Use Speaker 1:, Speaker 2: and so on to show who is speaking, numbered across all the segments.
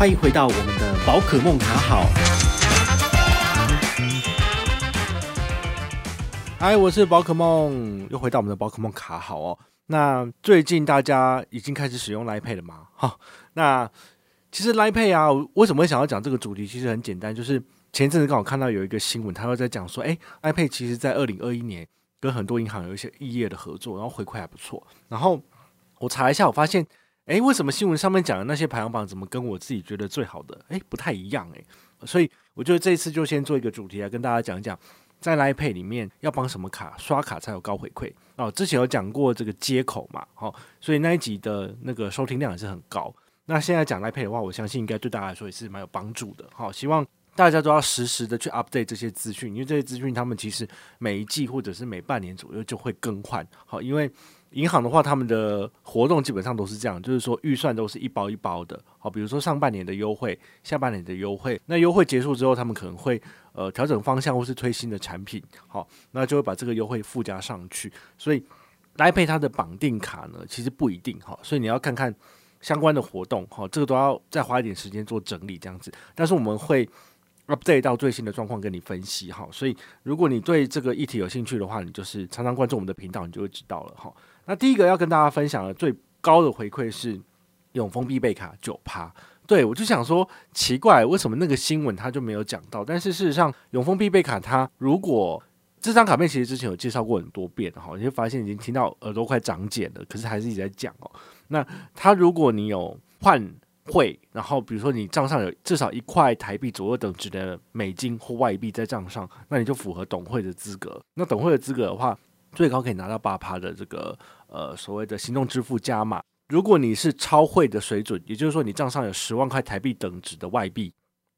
Speaker 1: 欢迎回到我们的宝可梦卡好。嗨，我是宝可梦，又回到我们的宝可梦卡好哦。那最近大家已经开始使用 Line Pay 了吗？哈，那其实 Line Pay 啊，为什么会想要讲这个主题？其实很简单，就是前阵子刚好看到有一个新闻，他又在讲说，哎，Line Pay 其实在二零二一年跟很多银行有一些异业的合作，然后回馈还不错。然后我查一下，我发现，哎，为什么新闻上面讲的那些排行榜，怎么跟我自己觉得最好的，哎，不太一样哎。所以我觉得这一次就先做一个主题来跟大家讲一讲。在 Line Pay 里面要帮什么卡，刷卡才有高回馈哦。之前有讲过这个接口嘛，好，所以那一集的那个收听量也是很高。那现在讲 Line Pay 的话，我相信应该对大家来说也是蛮有帮助的。好，希望大家都要实时的去 update 这些资讯，因为这些资讯他们其实每一季或者是每半年左右就会更换。好，因为银行的话，他们的活动基本上都是这样，就是说预算都是一包一包的。好，比如说上半年的优惠，下半年的优惠，那优惠结束之后，他们可能会呃调整方向或是推新的产品。好，那就会把这个优惠附加上去。所以搭配它的绑定卡呢，其实不一定哈。所以你要看看相关的活动，哈，这个都要再花一点时间做整理这样子。但是我们会 update 到最新的状况跟你分析哈。所以如果你对这个议题有兴趣的话，你就是常常关注我们的频道，你就会知道了哈。那第一个要跟大家分享的最高的回馈是永丰必备卡九趴，对，我就想说奇怪，为什么那个新闻它就没有讲到？但是事实上，永丰必备卡它如果这张卡片其实之前有介绍过很多遍哈，你就发现已经听到耳朵快长茧了，可是还是一直在讲哦。那它如果你有换汇，然后比如说你账上有至少一块台币左右等值的美金或外币在账上，那你就符合董会的资格。那董会的资格的话，最高可以拿到八趴的这个呃所谓的行动支付加码。如果你是超汇的水准，也就是说你账上有十万块台币等值的外币，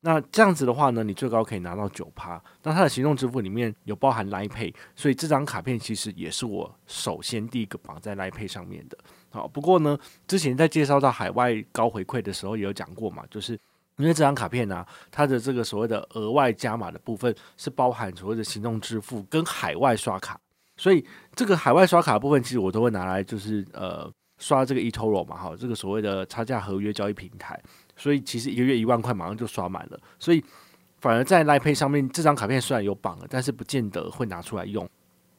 Speaker 1: 那这样子的话呢，你最高可以拿到九趴。那它的行动支付里面有包含 Line Pay，所以这张卡片其实也是我首先第一个绑在 Line Pay 上面的。好，不过呢，之前在介绍到海外高回馈的时候也有讲过嘛，就是因为这张卡片呢、它的这个所谓的额外加码的部分是包含所谓的行动支付跟海外刷卡。所以这个海外刷卡部分，其实我都会拿来，就是呃刷这个 eToro 嘛，哈，这个所谓的差价合约交易平台。所以其实一个月一万块马上就刷满了。所以反而在 Line Pay 上面，这张卡片虽然有绑了，但是不见得会拿出来用。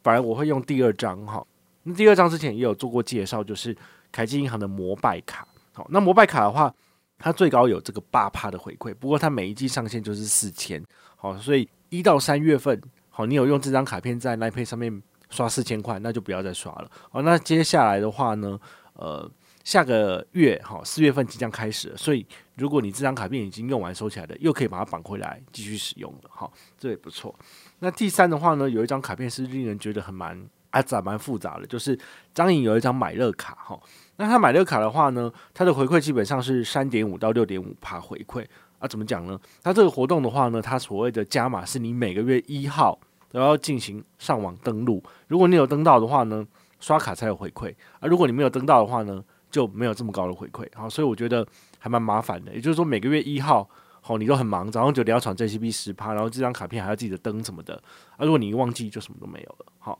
Speaker 1: 反而我会用第二张哈。那第二张之前也有做过介绍，就是凯基银行的摩拜卡。好，那摩拜卡的话，它最高有这个八趴的回馈，不过它每一季上限就是四千。好，所以一到三月份，好，你有用这张卡片在 Line Pay 上面。刷四千块，那就不要再刷了。好，那接下来的话呢，呃，下个月哈，四月份即将开始了，所以如果你这张卡片已经用完收起来的，又可以把它绑回来继续使用了。好，这也不错。那第三的话呢，有一张卡片是令人觉得很蛮啊杂蛮复杂的，就是张颖有一张买乐卡哈。那他买乐卡的话呢，它的回馈基本上是三点五到六点五趴回馈啊。怎么讲呢？它这个活动的话呢，它所谓的加码是你每个月一号。都要进行上网登录，如果你有登到的话呢，刷卡才有回馈；而如果你没有登到的话呢，就没有这么高的回馈。好，所以我觉得还蛮麻烦的。也就是说，每个月一号，好，你都很忙，早上九点要传 JCB 十趴，然后这张卡片还要记得登什么的。啊，如果你忘记，就什么都没有了。好，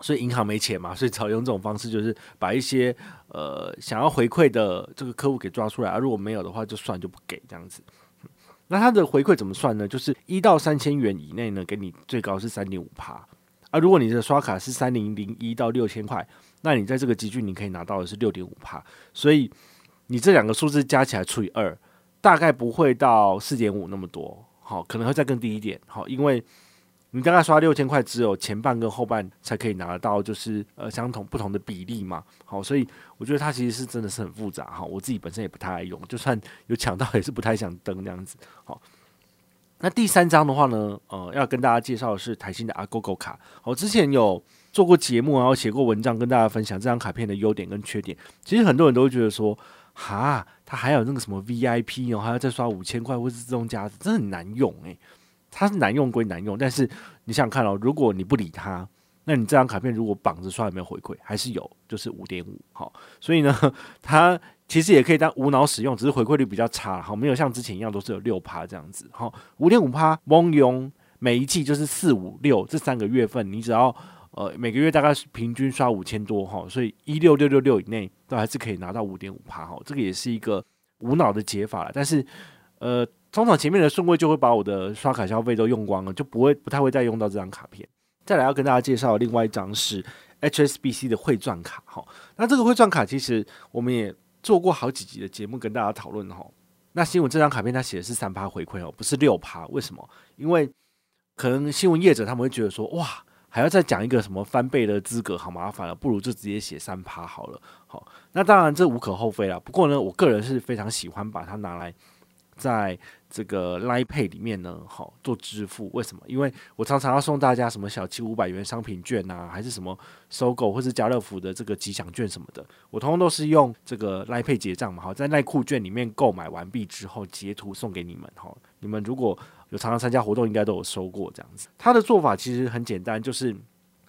Speaker 1: 所以银行没钱嘛，所以只好用这种方式，就是把一些呃想要回馈的这个客户给抓出来。而如果没有的话，就算就不给这样子。那它的回馈怎么算呢？就是一到三千元以内呢，给你最高是三点五趴。啊，如果你的刷卡是三零零一到六千块，那你在这个集聚你可以拿到的是六点五趴。所以你这两个数字加起来除以二，大概不会到四点五那么多。好，可能会再更低一点。好，因为。你大概刷六千块，只有前半跟后半才可以拿得到，就是呃相同不同的比例嘛。好，所以我觉得它其实是真的是很复杂哈。我自己本身也不太爱用，就算有抢到也是不太想登这样子。好，那第三张的话呢，呃，要跟大家介绍的是台新的阿 g o g o 卡。我之前有做过节目，然后写过文章跟大家分享这张卡片的优点跟缺点。其实很多人都会觉得说，哈，它还有那个什么 VIP 哦，还要再刷五千块或是自动加值，真的很难用诶、它是难用归难用，但是你想想看哦，如果你不理它，那你这张卡片如果绑着刷有没有回馈？还是有，就是五点五。好，所以呢，它其实也可以当无脑使用，只是回馈率比较差。好，没有像之前一样都是有六趴这样子。好，五点五趴，蒙用每一季就是四五六这三个月份，你只要呃每个月大概是平均刷五千多哈，所以一六六六六以内都还是可以拿到五点五趴哈。这个也是一个无脑的解法了。但是，呃，通常前面的顺位就会把我的刷卡消费都用光了，就不会不太会再用到这张卡片。再来要跟大家介绍另外一张是 HSBC 的汇赚卡，哈，那这个汇赚卡其实我们也做过好几集的节目跟大家讨论，哈。那新闻这张卡片它写的是三趴回馈哦，不是六趴，为什么？因为可能新闻业者他们会觉得说，哇，还要再讲一个什么翻倍的资格，好麻烦了，不如就直接写三趴好了。好，那当然这无可厚非啦。不过呢，我个人是非常喜欢把它拿来在这个 Line Pay 里面呢，好做支付。为什么？因为我常常要送大家什么小七五百元商品券啊，还是什么搜狗或是家乐福的这个吉祥券什么的，我通通都是用这个 Line Pay 结账嘛。好，在耐酷券里面购买完毕之后，截图送给你们。好，你们如果有常常参加活动，应该都有收过这样子。它的做法其实很简单，就是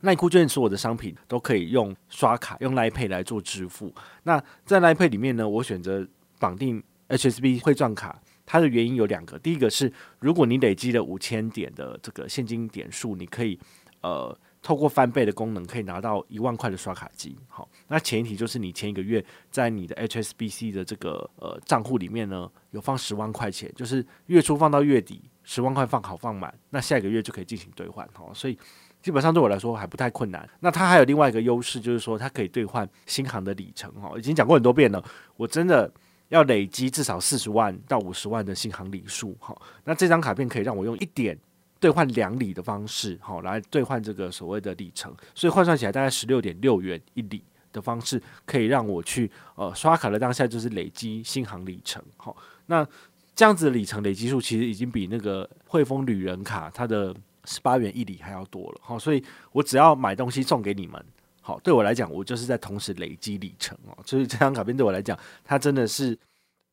Speaker 1: 耐酷券所有的商品都可以用刷卡用 Line Pay 来做支付。那在 Line Pay 里面呢，我选择绑定 HSBC 汇钻卡。它的原因有两个，第一个是如果你累积了五千点的这个现金点数，你可以呃透过翻倍的功能，可以拿到一万块的刷卡机。好，那前提就是你前一个月在你的 HSBC 的这个呃账户里面呢有放十万块钱，就是月初放到月底十万块放好放满，那下一个月就可以进行兑换。好，所以基本上对我来说还不太困难。那它还有另外一个优势，就是说它可以兑换新航的里程。哈，已经讲过很多遍了，我真的。要累积至少四十万到五十万的新航里数，好，那这张卡片可以让我用一点兑换两里的方式，好，来兑换这个所谓的里程，所以换算起来大概十六点六元一里的方式，可以让我去呃刷卡的当下就是累积新航里程，好，那这样子的里程累积数其实已经比那个汇丰旅人卡它的十八元一里还要多了，好，所以我只要买东西送给你们。好，对我来讲，我就是在同时累积里程哦，所以这张卡片对我来讲，它真的是，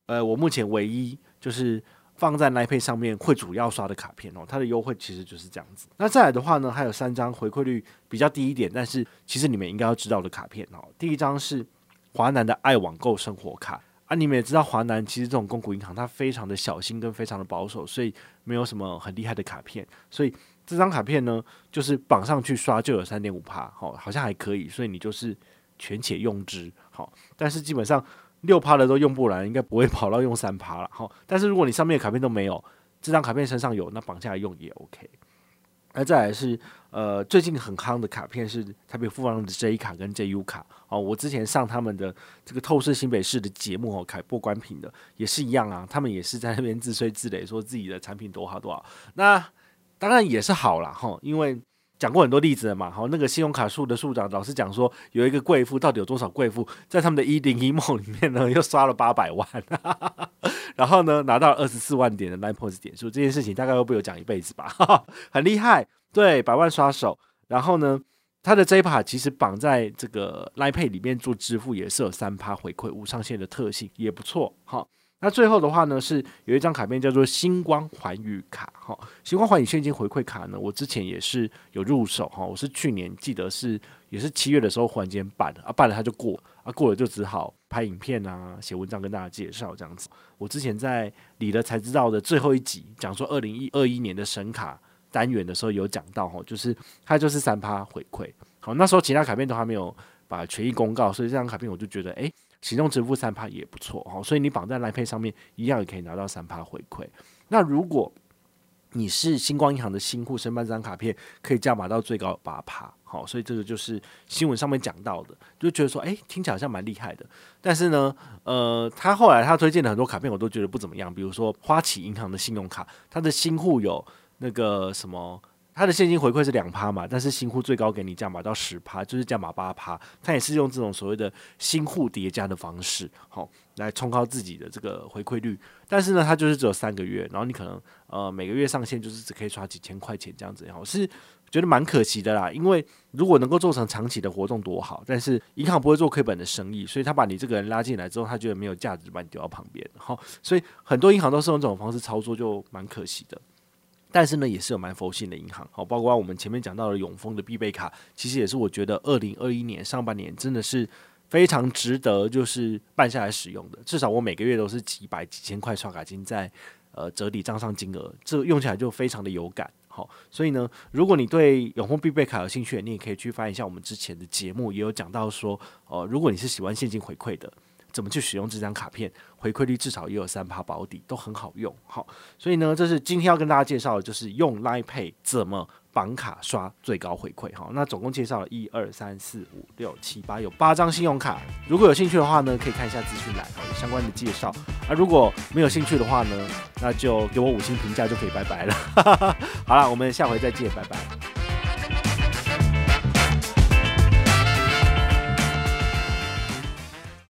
Speaker 1: 呃，我目前唯一就是放在 Line Pay 上面会主要刷的卡片哦，它的优惠其实就是这样子。那再来的话呢，还有三张回馈率比较低一点，但是其实你们应该要知道的卡片哦。第一张是华南的爱网购生活卡啊，你们也知道华南其实这种公股银行它非常的小心跟非常的保守，所以没有什么很厉害的卡片，所以。这张卡片呢，就是绑上去刷就有三点五趴，好，好像还可以，所以你就是权且用之，好，但是基本上六趴的都用不完，应该不会跑到用三趴了，好，但是如果你上面的卡片都没有，这张卡片身上有，那绑下来用也 OK。那再来是呃，最近很夯的卡片是台北富邦的 J 卡跟 JU 卡，哦，我之前上他们的这个透视新北市的节目哦，凯播关屏的也是一样啊，他们也是在那边自吹自擂，说自己的产品多好多好，那。当然也是好啦，哈，因为讲过很多例子了嘛，好，那个信用卡数的数长老是讲说，有一个贵妇到底有多少贵妇在他们的一零一梦里面呢，又刷了八百万，然后呢拿到二十四万点的 Line Points 点数，这件事情大概会被我讲一辈子吧，哈哈，很厉害，对，百万刷手，然后呢，他的这一趴其实绑在这个 Line Pay 里面做支付也是有三趴回馈无上限的特性，也不错，哈。那最后的话呢，是有一张卡片叫做星光环宇卡，哈，星光环宇现金回馈卡呢，我之前也是有入手，哈，我是去年记得是也是七月的时候忽然间办的，啊，办了它就过，啊，过了就只好拍影片啊，写文章跟大家介绍这样子。我之前在理了才知道的最后一集讲说二零一二一年的神卡单元的时候有讲到，哈，就是它就是三趴回馈，好，那时候其他卡片都还没有把权益公告，所以这张卡片我就觉得，诶、行动支付三趴也不错哦，所以你绑在 Line Pay 上面一样也可以拿到三趴回馈。那如果你是星光银行的新户，申办这张卡片可以加码到最高八趴。好，所以这个就是新闻上面讲到的，就觉得说，诶，听起来好像蛮厉害的。但是呢，呃，他后来他推荐的很多卡片我都觉得不怎么样，比如说花旗银行的信用卡，它的新户有那个什么。它的现金回馈是两趴嘛，但是新户最高给你加码到十趴，就是加码八趴。它也是用这种所谓的新户叠加的方式，好来冲高自己的这个回馈率。但是呢，它就是只有三个月，然后你可能呃每个月上限就是只可以刷几千块钱这样子，我是觉得蛮可惜的啦。因为如果能够做成长期的活动多好，但是银行不会做亏本的生意，所以他把你这个人拉进来之后，他觉得没有价值，把你丢到旁边。好，所以很多银行都是用这种方式操作，就蛮可惜的。但是呢，也是有蛮佛性的银行，好，包括我们前面讲到的永丰的必备卡，其实也是我觉得二零二一年上半年真的是非常值得，就是办下来使用的。至少我每个月都是几百几千块刷卡金在呃折抵账上金额，这用起来就非常的有感，好，所以呢，如果你对永丰必备卡有兴趣，你也可以去翻一下我们之前的节目，也有讲到说，呃，如果你是喜欢现金回馈的。怎么去使用这张卡片，回馈率至少也有三趴保底，都很好用。好，所以呢，这是今天要跟大家介绍的，就是用 Line Pay 怎么绑卡刷最高回馈。好，那总共介绍了一二三四五六七八，有八张信用卡。如果有兴趣的话呢，可以看一下资讯栏，好，有相关的介绍。啊，如果没有兴趣的话呢，那就给我五星评价就可以拜拜了。好了，我们下回再见，拜拜。